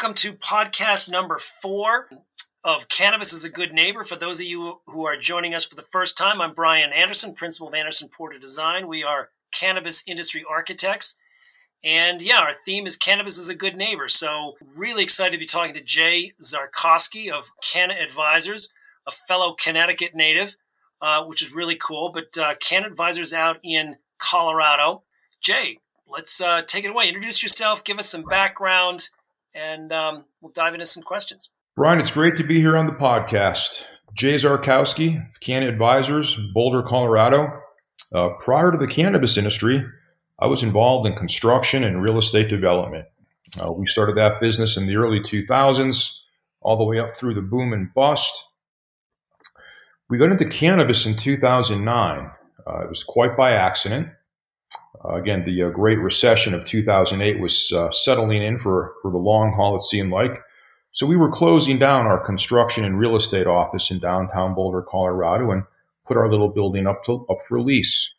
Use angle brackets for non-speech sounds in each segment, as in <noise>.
Welcome to podcast number four of Cannabis is a Good Neighbor. For those of you who are joining us for the first time, I'm Brian Anderson, principal of Anderson Porter Design. We are cannabis industry architects. And yeah, our theme is Cannabis is a Good Neighbor. So, really excited to be talking to Jay Czarkowski of Canna Advisors, a fellow Connecticut native, uh, which is really cool. But uh, Canna Advisors out in Colorado. Jay, let's uh, take it away. Introduce yourself, give us some background, and um, we'll dive into some questions. Brian, it's great to be here on the podcast. Jay Czarkowski, Canna Advisors, Boulder, Colorado. Uh, prior to the cannabis industry, I was involved in construction and real estate development. Uh, we started that business in the early 2000s, all the way up through the boom and bust. We got into cannabis in 2009. Uh, it was quite by accident. Uh, again, the uh, Great Recession of 2008 was uh, settling in for, for the long haul, it seemed like. So we were closing down our construction and real estate office in downtown Boulder, Colorado, and put our little building up to up for lease.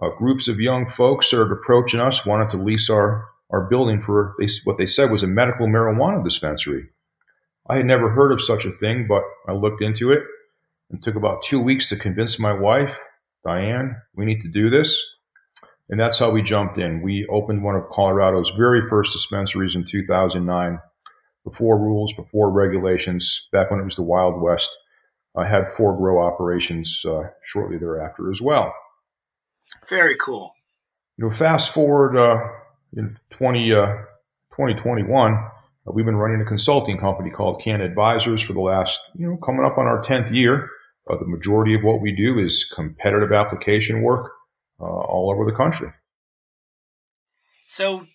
Uh, groups of young folks started approaching us, wanted to lease our our building for they, what they said was a medical marijuana dispensary. I had never heard of such a thing, but I looked into it and took about two weeks to convince my wife, Diane, we need to do this. And that's how we jumped in. We opened one of Colorado's very first dispensaries in 2009, before rules, before regulations, back when it was the Wild West. I had four grow operations uh, shortly thereafter as well. Very cool. You know, fast forward uh, in 20, uh, 2021, uh, we've been running a consulting company called Canna Advisors for the last, you know, coming up on our 10th year. Uh, the majority of what we do is competitive application work uh, all over the country. So,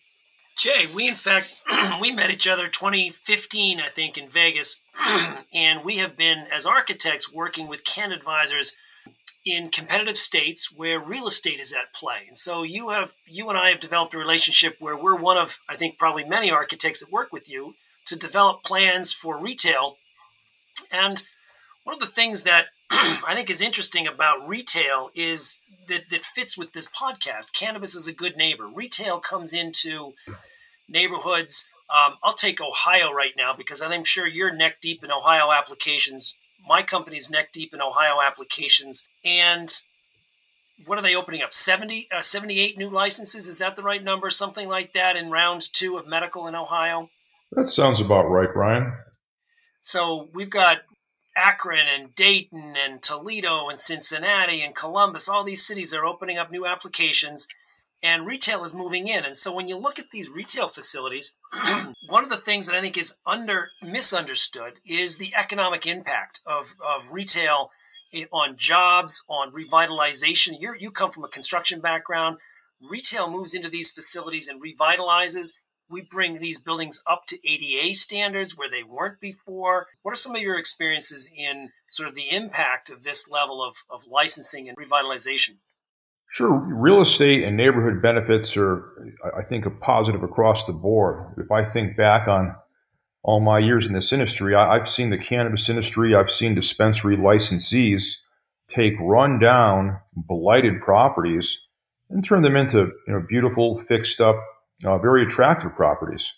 Jay, we in fact <clears throat> we met each other 2015, I think, in Vegas, <clears throat> and we have been as architects working with Canna Advisors in competitive states where real estate is at play. And so you have you and I have developed a relationship where we're one of I think probably many architects that work with you to develop plans for retail. And one of the things that <clears throat> I think is interesting about retail is that, that fits with this podcast. Cannabis is a good neighbor. Retail comes into neighborhoods. Um, I'll take Ohio right now because I'm sure you're neck deep in Ohio applications. My company's neck deep in Ohio applications. And what are they opening up? 70, uh, 78 new licenses? Is that the right number? Something like that in round two of medical in Ohio? That sounds about right, Brian. So we've got Akron and Dayton and Toledo and Cincinnati and Columbus, all these cities are opening up new applications and retail is moving in. And so when you look at these retail facilities, <clears throat> one of the things that I think is under misunderstood is the economic impact of, of retail eh, on jobs, on revitalization. you you come from a construction background. Retail moves into these facilities and revitalizes we bring these buildings up to ADA standards where they weren't before. What are some of your experiences in sort of the impact of this level of, of licensing and revitalization? Sure. Real estate and neighborhood benefits are, I think, a positive across the board. If I think back on all my years in this industry, I, have seen the cannabis industry, I've seen dispensary licensees take run-down, blighted properties and turn them into you know, beautiful, fixed up uh, very attractive properties.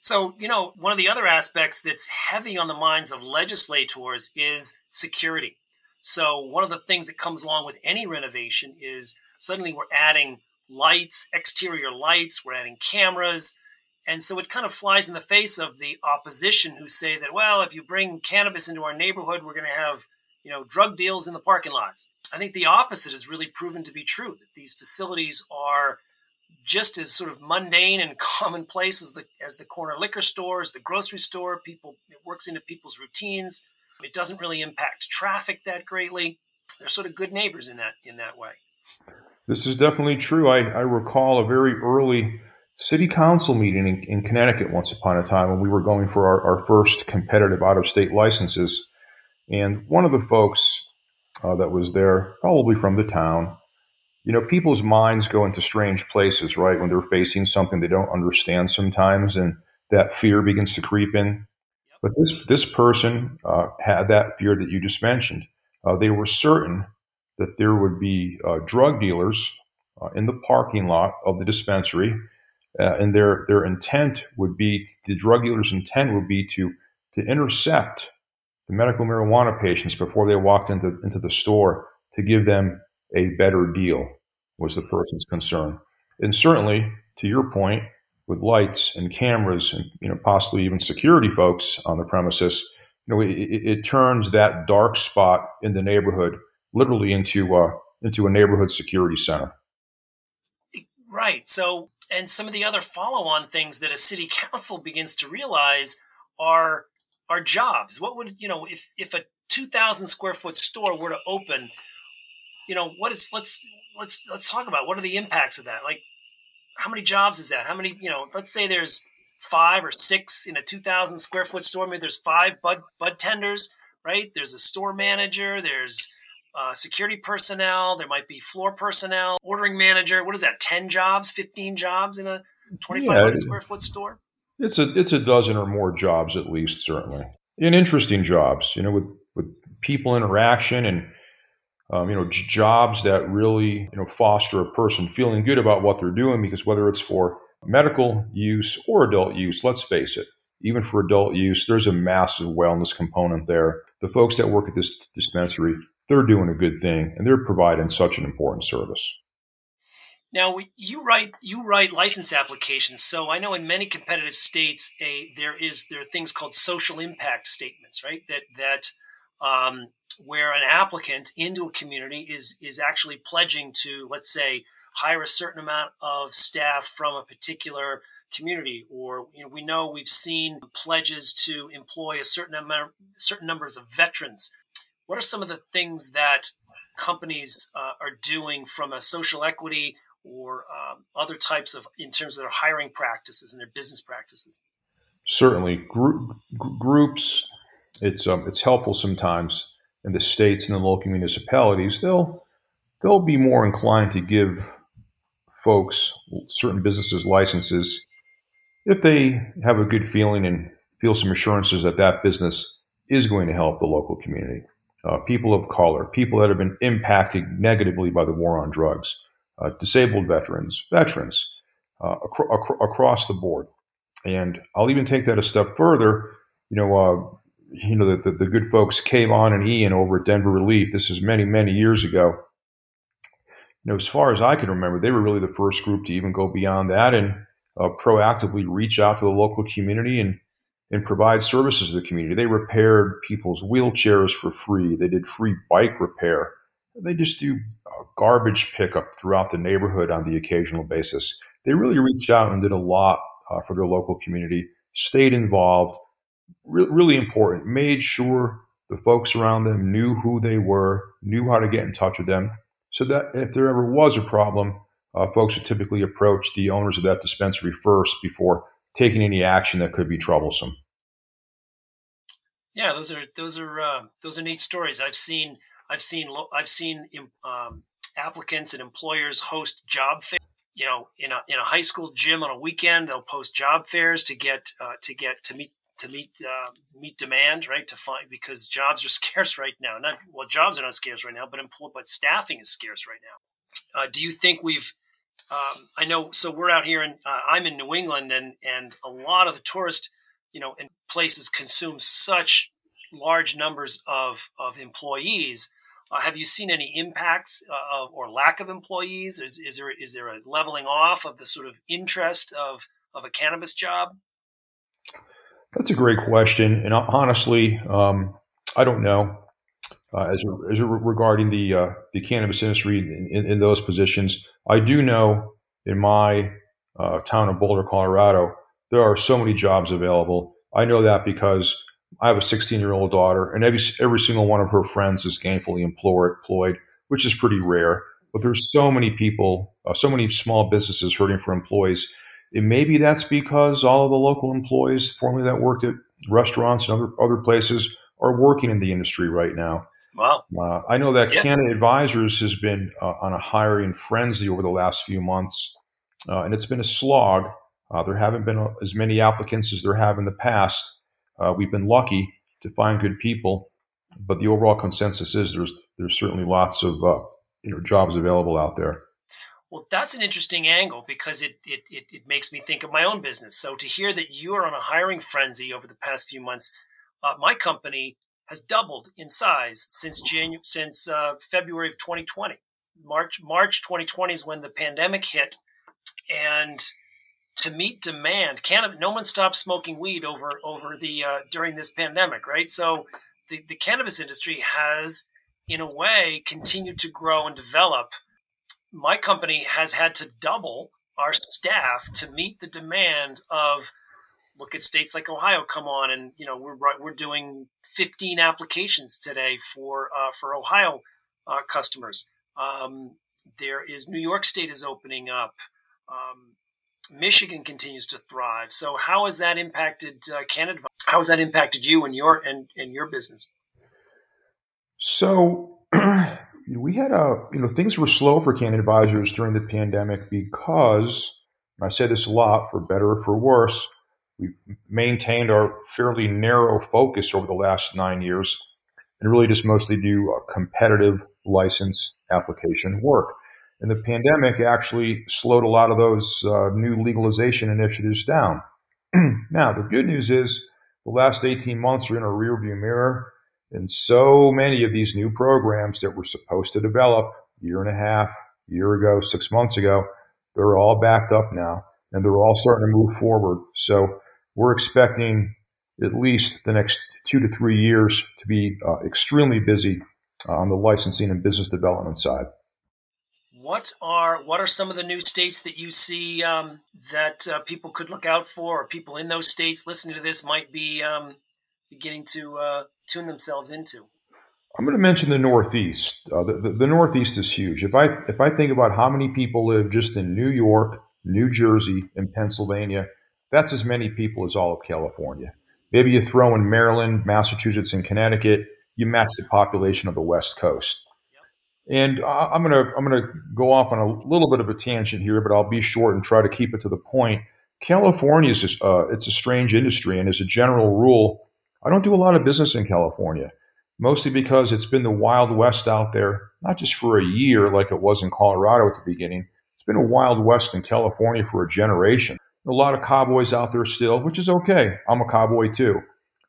So, you know, one of the other aspects that's heavy on the minds of legislators is security. So, one of the things that comes along with any renovation is suddenly we're adding lights, exterior lights, we're adding cameras. And so it kind of flies in the face of the opposition who say that, well, if you bring cannabis into our neighborhood, we're going to have, you know, drug deals in the parking lots. I think the opposite has really proven to be true, that these facilities are just as sort of mundane and <laughs> commonplace as the as the corner liquor stores, the grocery store. People it works into people's routines. It doesn't really impact traffic that greatly. They're sort of good neighbors in that in that way. This is definitely true. I, I recall a very early city council meeting in, in, Connecticut once upon a time when we were going for our, our first competitive out of state licenses. And one of the folks uh, that was there, probably from the town, you know, people's minds go into strange places, right? When they're facing something they don't understand sometimes, and that fear begins to creep in. But this this person uh, had that fear that you just mentioned. Uh, they were certain that there would be uh, drug dealers uh, in the parking lot of the dispensary, uh, and their their intent would be the drug dealer's intent would be to to intercept the medical marijuana patients before they walked into into the store to give them a better deal was the person's concern and certainly to your point with lights and cameras and you know possibly even security folks on the premises you know it, it turns that dark spot in the neighborhood literally into uh, into a neighborhood security center right so and some of the other follow-on things that a city <laughs> council begins to realize are are jobs. What would you know if if a two thousand square foot store were to open? You know what is let's let's let's talk about what are the impacts of that? Like how many jobs is that? How many you know? Let's say there's five or six in a two thousand square foot store. Maybe there's five bud bud tenders, right? There's a store manager. There's uh, security personnel. There might be floor personnel, ordering manager. What is that? Ten jobs, fifteen jobs in a twenty five hundred yeah, square foot store. It's a it's a dozen or more jobs at least, certainly, and interesting jobs. You know, with with people interaction and um, you know jobs that really you know foster a person feeling good about what they're doing. Because whether it's for medical use or adult use, let's face it, even for adult use, there's a massive wellness component there. The folks that work at this dispensary they're doing a good thing and they're providing such an important service. Now you write you write license applications, so I know in many competitive states a there is there are things called social impact statements, right? That that um, where an applicant into a community is is actually pledging to let's say hire a certain amount of staff from a particular community. Or you know we know we've seen pledges to employ a certain amount certain numbers of veterans. What are some of the things that companies uh, are doing from a social equity or um, other types of in terms of their hiring practices and their business practices? Certainly. Group, groups it's um, it's helpful sometimes in the states and the local municipalities they'll they'll be more inclined to give folks certain businesses licenses if they have a good feeling and feel some assurances that that business is going to help the local community uh, people of color, people that have been impacted negatively by the war on drugs, uh, disabled veterans, veterans uh, acro- acro- across the board. And I'll even take that a step further. You know, uh, you know the, the, the, good folks Kayvon and Ian over at Denver Relief. This is many many years ago. You know, as far as I can remember, they were really the first group to even go beyond that and uh, proactively reach out to the local community and and provide services to the community. They repaired people's wheelchairs for free. They did free bike repair. They just do uh, garbage pickup throughout the neighborhood on the occasional basis. They really reached out and did a lot uh, for their local community, stayed involved, re- really important, made sure the folks around them knew who they were, knew how to get in touch with them, so that if there ever was a problem, uh, folks would typically approach the owners of that dispensary first before taking any action that could be troublesome. Yeah, those are those are uh, those are neat stories. I've seen I've seen I've seen um, applicants and employers host job fairs. You know, in a in a high school gym on a weekend, they'll post job fairs to get uh, to get to meet to meet uh, meet demand, right? To find because jobs are <laughs> scarce right now. Not well, jobs are not scarce right now, but employ, but staffing is scarce right now. Uh, do you think we've um, I know. So we're out here, and uh, I'm in New England, and and a lot of the tourist, you know, and places consume such large numbers of of employees. Uh, have you seen any impacts uh, of, or lack of employees? Is, is there is there a leveling off of the sort of interest of of a cannabis job? That's a great question, and honestly, um, I don't know uh, as, as regarding the uh, the cannabis industry in, in, in, those positions. I do know in my uh, town of Boulder, Colorado, there are so many jobs available. I know that because I have a 16 year old daughter, and every every single one of her friends is gainfully employed, which is pretty rare. But there's so many people, uh, so many small businesses hurting for employees. And maybe that's because all of the local employees formerly that worked at restaurants and other other places are working in the industry right now. Wow. Uh, I know that yeah. Canna Advisors has been uh, on a hiring frenzy over the last few months, uh, and it's been a slog. Uh, there haven't been as many applicants as there have in the past. Uh, we've been lucky to find good people, but the overall consensus is there's there's certainly lots of uh, you know jobs available out there. Well, that's an interesting angle because it, it, it, it, makes me think of my own business. So to hear that you are on a hiring frenzy over the past few months, uh, my company has doubled in size since January, since uh, February of 2020. March March 2020 is when the pandemic hit, and to meet demand, cannabis, no one stopped smoking weed over over the uh, during this pandemic, right? So the, the cannabis industry has, in a way, continued to grow and develop my company has had to double our staff to meet the demand of look at states like Ohio come on and you know we're we're doing 15 applications today for uh, for Ohio uh, customers. Um, there is New York State is opening up. Um, Michigan continues to thrive. So how has that impacted uh, Canna? How has that impacted you and your and, and your business? So <clears throat> we had a you know things were slow for Canna advisors during the pandemic because I say this a lot for better or for worse. We've maintained our fairly narrow focus over the last nine years and really just mostly do competitive license application work. And the pandemic actually slowed a lot of those uh, new legalization initiatives down. <clears throat> now, the good news is the last 18 months are in a rearview mirror. And so many of these new programs that were supposed to develop year and a half, year ago, six months ago, they're all backed up now and they're all starting to move forward. So we're expecting at least the next two to three years to be uh, extremely busy uh, on the licensing and business development side. What are what are some of the new states that you see um, that uh, people could look out for, or people in those states listening to this might be um, beginning to uh, tune themselves into? I'm going to mention the Northeast. Uh, the, the, the, Northeast is huge. If I if I think about how many people live just in New York, New Jersey, and Pennsylvania, that's as many people as all of California. Maybe you throw in Maryland, Massachusetts, and Connecticut, you match the population of the West Coast. And I'm gonna I'm gonna go off on a little bit of a tangent here, but I'll be short and try to keep it to the point. California is just, uh, it's a strange industry, and as a general rule, I don't do a lot of business in California, mostly because it's been the Wild West out there, not just for a year like it was in Colorado at the beginning. It's been a Wild West in California for a generation. A lot of cowboys out there still, which is okay. I'm a cowboy too.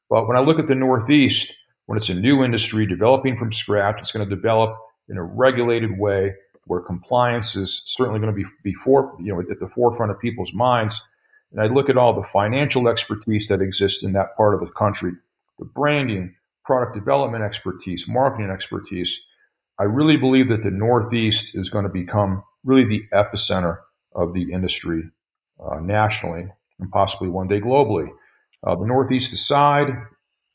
But when I look at the Northeast, when it's a new industry developing from scratch, it's going to develop in a regulated way where compliance is certainly going to be before, you know, at the forefront of people's minds. And I look at all the financial expertise that exists in that part of the country the branding, product development expertise, marketing expertise. I really believe that the Northeast is going to become really the epicenter of the industry uh, nationally and possibly one day globally. Uh, the Northeast aside,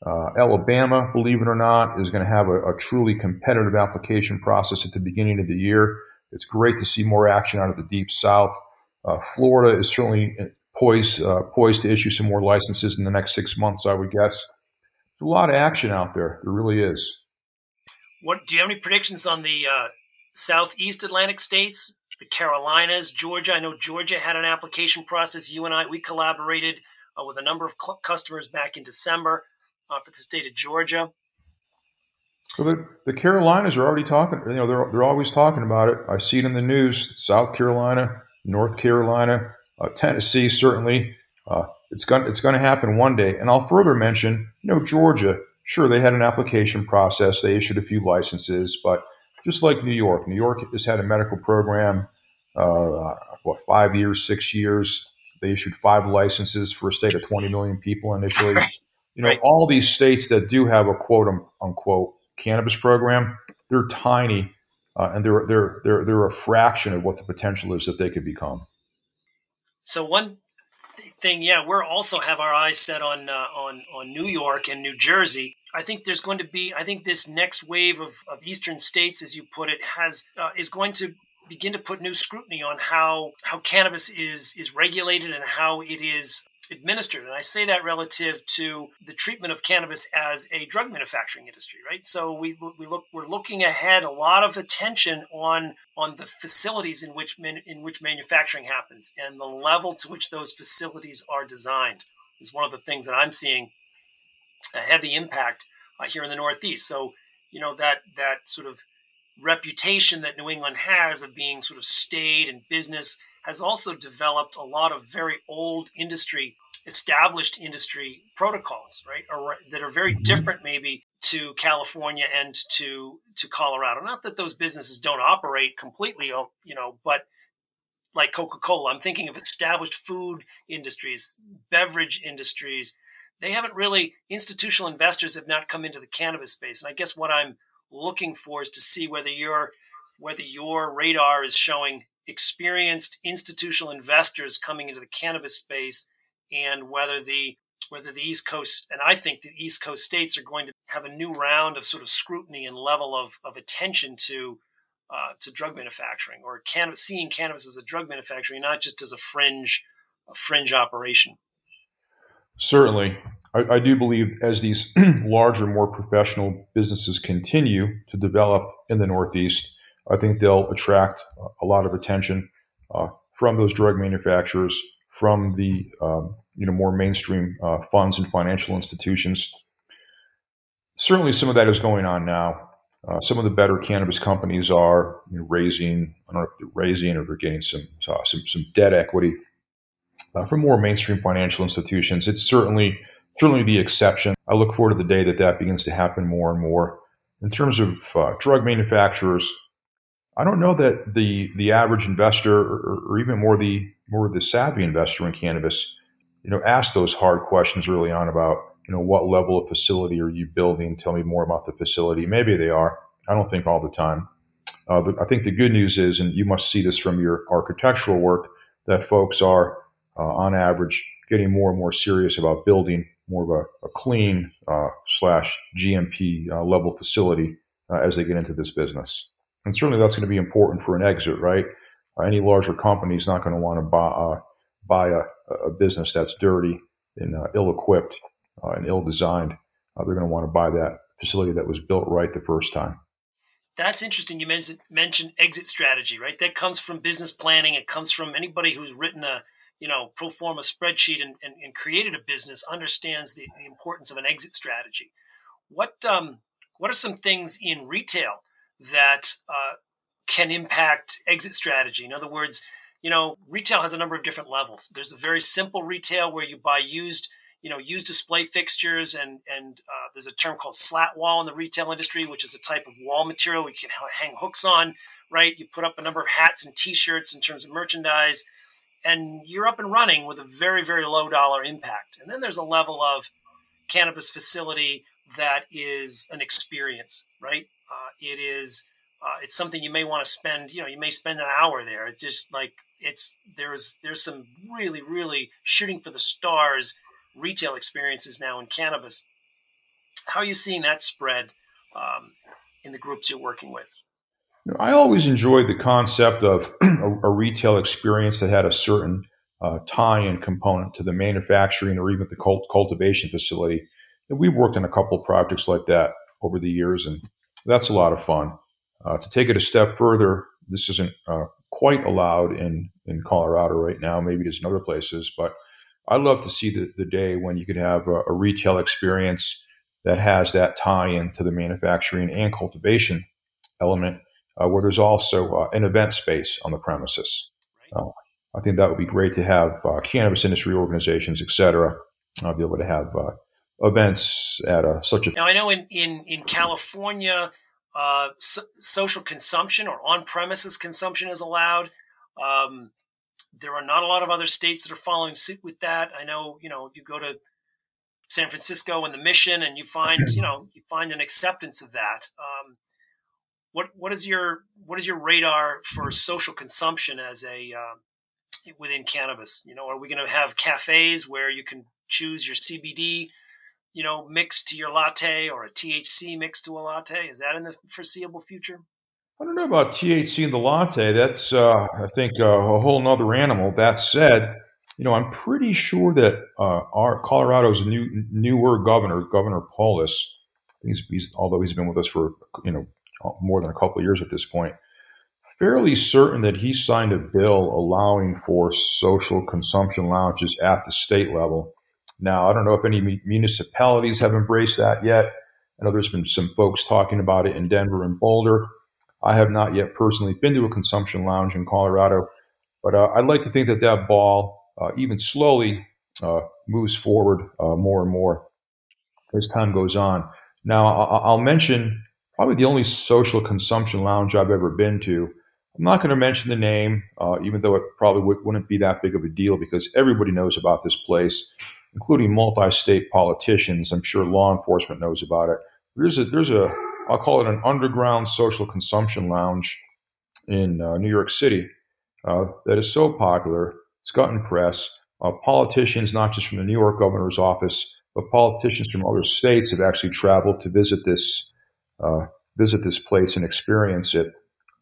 uh, Alabama, believe it or not, is going to have a, a, truly competitive application process at the beginning of the year. It's great to see more action out of the Deep South. Uh, Florida is certainly poised uh, poised to issue some more licenses in the next six months, I would guess a lot of action out there. There really is. What do you have any predictions on the uh, southeast Atlantic states, the Carolinas, Georgia? I know Georgia had an application process. You and I we collaborated uh, with a number of cl- customers back in December uh, for the state of Georgia. So the, the Carolinas are already talking. You know, they're they're always talking about it. I see it in the news. South Carolina, North Carolina, uh, Tennessee, certainly. It's going it's going to happen one day. And I'll further mention, you know, Georgia. Sure, they had an application process. They issued a few licenses, but just like New York, New York has had a medical program. Uh, what five years, six years? They issued five licenses for a state of 20 million people initially. Right. You know, right. all these states that do have a quote unquote cannabis program, they're tiny, uh, and they're they're they're they're a fraction of what the potential is that they could become. So one thing, yeah, we're also have our eyes set on uh, on on New York and New Jersey. I think there's going to be. I think this next wave of, of eastern states, as you put it, has uh, is going to begin to put new scrutiny on how how cannabis is is regulated and how it is administered. And I say that relative to the treatment of cannabis as a drug manufacturing industry, right? So we, we look we're looking ahead a lot of attention on on the facilities in which in which manufacturing happens and the level to which those facilities are designed is one of the things that I'm seeing a heavy impact uh, here in the Northeast. So you know that that sort of reputation that New England has of being sort of staid and business has also developed a lot of very old industry, established industry protocols, right? Or, that are very mm-hmm. different, maybe to California and to to Colorado. Not that those businesses don't operate completely, you know, but like Coca Cola, I'm thinking of established food industries, beverage industries. They haven't really institutional investors have not come into the cannabis space, and I guess what I'm looking for is to see whether your whether your radar is showing experienced institutional investors coming into the cannabis space and whether the whether the East Coast and I think the East Coast states are going to have a new round of sort of scrutiny and level of, of attention to uh, to drug manufacturing or seeing cannabis as a drug manufacturing, not just as a fringe a fringe operation. Certainly, I, I do believe as these <clears throat> larger, more professional businesses continue to develop in the Northeast, I think they'll attract a lot of attention uh, from those drug manufacturers, from the um, you know more mainstream uh, funds and financial institutions. Certainly, some of that is going on now. Uh, some of the better cannabis companies are you know, raising. I don't know if they're raising or they're getting some uh, some, some debt equity uh, from more mainstream financial institutions. It's certainly certainly the exception. I look forward to the day that that begins to happen more and more. In terms of uh, drug manufacturers, I don't know that the the average investor or, or, even more the more the savvy investor in cannabis, you know, ask those hard questions early on about you know what level of facility are you building? Tell me more about the facility. Maybe they are. I don't think all the time. Uh, I think the good news is, and you must see this from your architectural work, that folks are uh, on average getting more and more serious about building more of a, a clean uh, slash GMP uh, level facility uh, as they get into this business. And certainly that's going to be important for an exit, right? Uh, any larger company is not going to want to buy, uh, buy a, a, business that's dirty and uh, ill equipped uh, and ill designed. Uh, they're going to want to buy that facility that was built right the first time. That's interesting. You mentioned, mentioned exit strategy, right? That comes from business planning. It comes from anybody who's written a you know pro forma spreadsheet and, and, and created a business understands the, the, importance of an exit strategy. What um, what are some things in retail that uh, can impact exit strategy. In other words, you know, retail has a number of different levels. There's a very simple retail where you buy used, you know, used display fixtures, and and uh, there's a term called slat wall in the retail industry, which is a type of wall material you can hang hooks on. Right, you put up a number of hats and T-shirts in terms of merchandise, and you're up and running with a very very low dollar impact. And then there's a level of cannabis facility that is an experience, right? It is uh, it's something you may want to spend. You know, you may spend an hour there. It's just like it's there's there's some really really shooting for the stars retail experiences now in cannabis. How are you seeing that spread um, in the groups you're working with? I always enjoyed the concept of <clears throat> a, a retail experience that had a certain uh, tie-in component to the manufacturing or even the cult- cultivation facility. And we've worked on a couple of projects like that over the years, and that's a lot of fun. Uh, to take it a step further, this isn't uh, quite allowed in, in Colorado right now. Maybe it is in other places, but I'd love to see the, the day when you could have a, a retail experience that has that tie in to the manufacturing and cultivation element, uh, where there's also uh, an event space on the premises. Uh, I think that would be great to have uh, cannabis industry organizations, et cetera, be able to have events at a, such a. Now I know in in in California, uh, so, social consumption or on-premises consumption is allowed. Um, there are not a lot of other states that are following suit with that. I know, you know, you go to San Francisco and the Mission, and you find, you know, you find an acceptance of that. Um, what what is your what is your radar for social consumption as a uh, within cannabis? You know, are we going to have cafes where you can choose your CBD you know, mix to your latte or a THC mix to a latte? Is that in the foreseeable future? I don't know about THC in the latte. That's, uh, I think, uh, a whole nother animal. That said, you know, I'm pretty sure that uh, our Colorado's new newer governor, Governor Polis, he's, he's, although he's been with us for you know more than a couple of years at this point, fairly certain that he signed a bill allowing for social consumption lounges at the state level. Now, I don't know if any municipalities have embraced that yet. I know there's been some folks talking about it in Denver and Boulder. I have not yet personally been to a consumption lounge in Colorado, but uh, I'd like to think that that ball, uh, even slowly, uh, moves forward uh, more and more as time goes on. Now, I'll mention probably the only social consumption lounge I've ever been to. I'm not going to mention the name, uh, even though it probably would, wouldn't be that big of a deal because everybody knows about this place, including multi-state politicians. I'm sure law enforcement knows about it. There's a there's a I'll call it an underground social consumption lounge in uh, New York City uh, that is so popular. It's gotten press. Uh, politicians, not just from the New York governor's office, but politicians from other states have actually traveled to visit this uh, visit this place and experience it.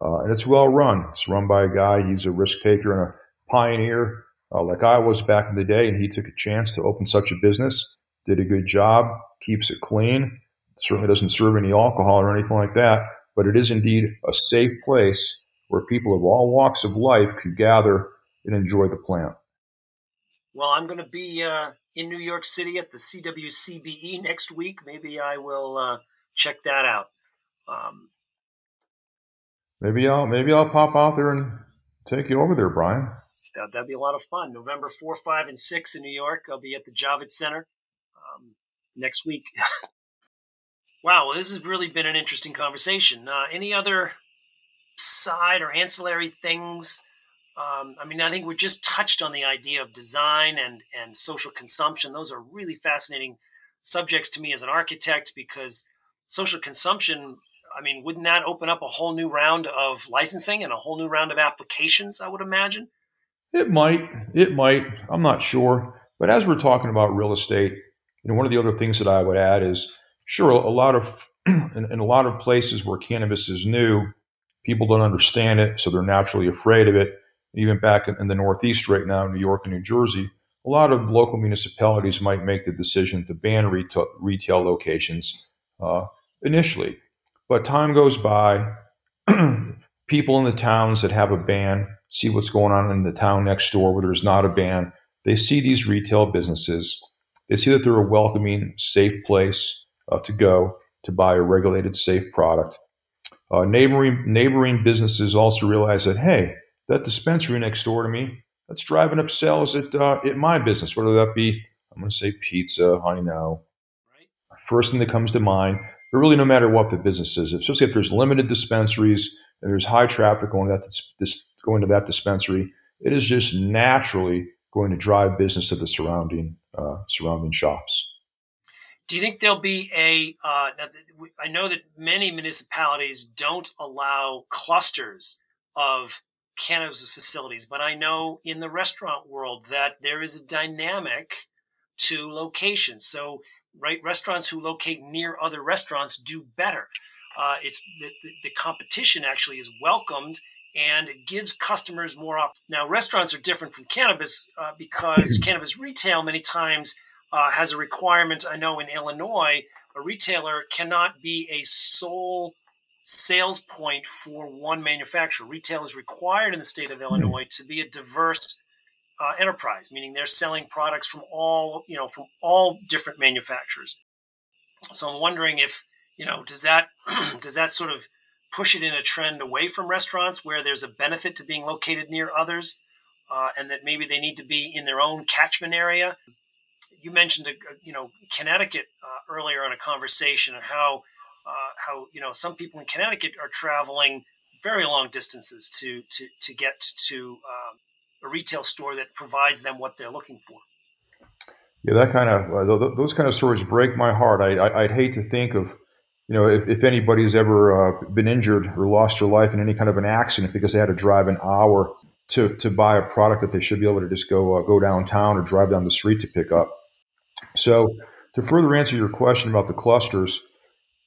Uh, and it's well run. It's run by a guy. He's a risk taker and a pioneer, uh, like I was back in the day. And he took a chance to open such a business. Did a good job. Keeps it clean. Certainly doesn't serve any alcohol or anything like that. But it is indeed a safe place where people of all walks of life could gather and enjoy the plant. Well, I'm going to be uh, in New York City at the CWCBE next week. Maybe I will uh, check that out. Um, maybe I'll maybe I'll pop out there and take you over there, Brian. That, that'd be a lot of fun. November four, five, and six in New York. I'll be at the Javits Center um, next week. <laughs> wow, well, this has really been an interesting conversation. Uh, any other side or ancillary things? Um, I mean, I think we just touched on the idea of design and and social consumption. Those are really fascinating subjects to me as an architect because social consumption, I mean, wouldn't that open up a whole new round of licensing and a whole new round of applications? I would imagine. It might. It might. I'm not sure. But as we're talking about real estate, you know, one of the other things that I would add is, sure, a lot of <clears throat> in, in a lot of places where cannabis is new, people don't understand it, so they're naturally afraid of it. Even back in, the Northeast right now, New York and New Jersey, a lot of local municipalities might make the decision to ban retail, retail locations uh, initially. But time goes by, <clears throat> people in the towns that have a ban see what's going on in the town next door where there's not a ban. They see these retail businesses. They see that they're a welcoming, safe place uh, to go to buy a regulated, safe product. Uh, neighboring neighboring businesses also realize that hey, that dispensary next door to me that's driving up sales at uh, at my business, whether that be I'm going to say pizza. I know. Right. First thing that comes to mind but really, no matter what the business is, especially if there's limited dispensaries and there's high traffic going to that dis- going to that dispensary, it is just naturally going to drive business to the surrounding uh, surrounding shops. Do you think there'll be a? Uh, I know that many municipalities don't allow clusters of cannabis facilities, but I know in the restaurant world that there is a dynamic to locations. So right? Restaurants who locate near other restaurants do better. Uh, it's the, the, the, competition actually is welcomed and it gives customers more op- now restaurants are different from cannabis uh, because <clears throat> cannabis retail many times uh, has a requirement i know in illinois a retailer cannot be a sole sales point for one manufacturer retail is required in the state of hmm. illinois to be a diverse uh, enterprise, meaning they're selling products from all you know from all different manufacturers. So I'm wondering if you know does that <clears throat> does that sort of push it in a trend away from restaurants where there's a benefit to being located near others, uh, and that maybe they need to be in their own catchment area. You mentioned uh, you know Connecticut uh, earlier in a conversation and how uh, how you know some people in Connecticut are traveling very long distances to to to get to um, a retail store that provides them what they're looking for. Yeah, that kind of uh, those kind of stories break my heart. I, I would hate to think of you know if, if anybody's ever uh, been injured or lost their life in any kind of an accident because they had to drive an hour to to buy a product that they should be able to just go uh, go downtown or drive down the street to pick up. So to further answer your question about the clusters,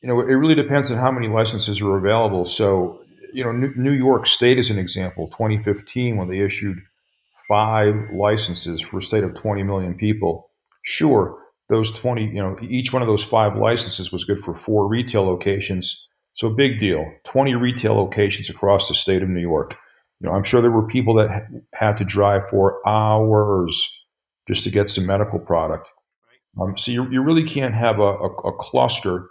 you know, it really depends on how many licenses are available. So, you know, New York State is an example. 2015, when they issued five licenses for a state of 20 million people, sure, those 20, you know, each one of those five licenses was good for four retail locations. So big deal. 20 retail locations across the state of New York. You know, I'm sure there were people that had to drive for hours just to get some medical product. Um, so you, you really can't have a, a, a cluster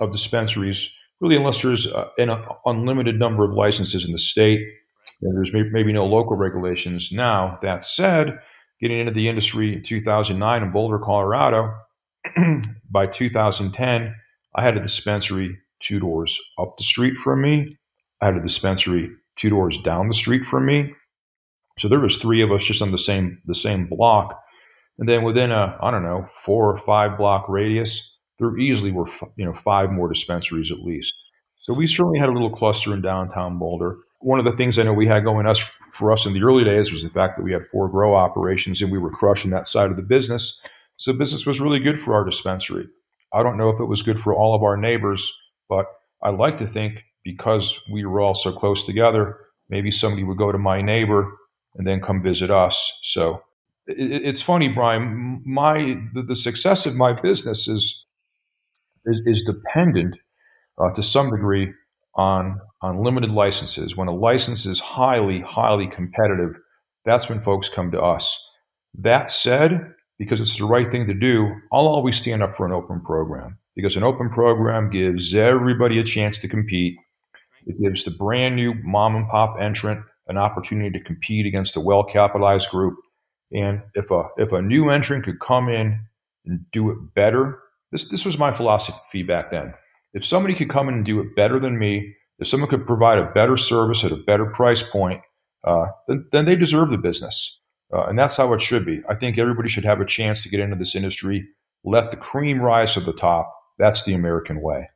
of dispensaries really, unless there's uh, an unlimited number of licenses in the state, and there's maybe no local regulations. Now, that said, getting into the industry in 2009 in Boulder, Colorado, <clears throat> by 2010, I had a dispensary two doors up the street from me. I had a dispensary two doors down the street from me. So there was three of us just on the same the same block. And then within a I don't know four or five block radius, there easily were you know five more dispensaries at least. So we certainly had a little cluster in downtown Boulder. One of the things I know we had going us for us in the early days was the fact that we had four grow operations and we were crushing that side of the business. So business was really good for our dispensary. I don't know if it was good for all of our neighbors, but I like to think because we were all so close together, maybe somebody would go to my neighbor and then come visit us. So it's funny, Brian. My the, success of my business is is, is dependent uh, to some degree on on limited licenses. When a license is highly highly competitive, that's when folks come to us. That said, because it's the right thing to do, I'll always stand up for an open program because an open program gives everybody a chance to compete. It gives the brand new mom and pop entrant an opportunity to compete against a well capitalized group. And if a if a new entrant could come in and do it better, this this was my philosophy back then. If somebody could come in and do it better than me, if someone could provide a better service at a better price point, uh, then, then they deserve the business. Uh, and that's how it should be. I think everybody should have a chance to get into this industry. Let the cream rise to the top. That's the American way.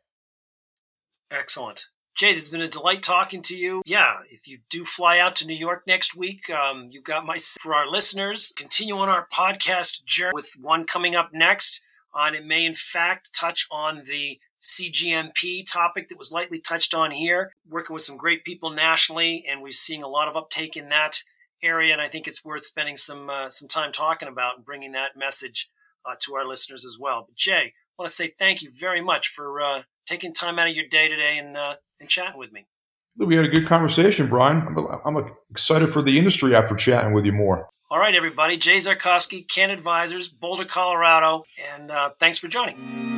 Excellent. Jay, this has been a delight talking to you. Yeah, if you do fly out to New York next week, um, you've got my for our listeners. Continue on our podcast journey with one coming up next. On it may in fact touch on the CGMP topic that was lightly touched on here. Working with some great people nationally, and we're seeing a lot of uptake in that area, and I think it's worth spending some uh, some time talking about and bringing that message uh, to our listeners as well. But Jay, I want to say thank you very much for uh, taking time out of your day today and uh, and chatting with me. We had a good conversation, Brian. I'm, I'm excited for the industry after chatting with you more. All right, everybody. Jay Czarkowski, Canna Advisors, Boulder, Colorado, and uh, thanks for joining.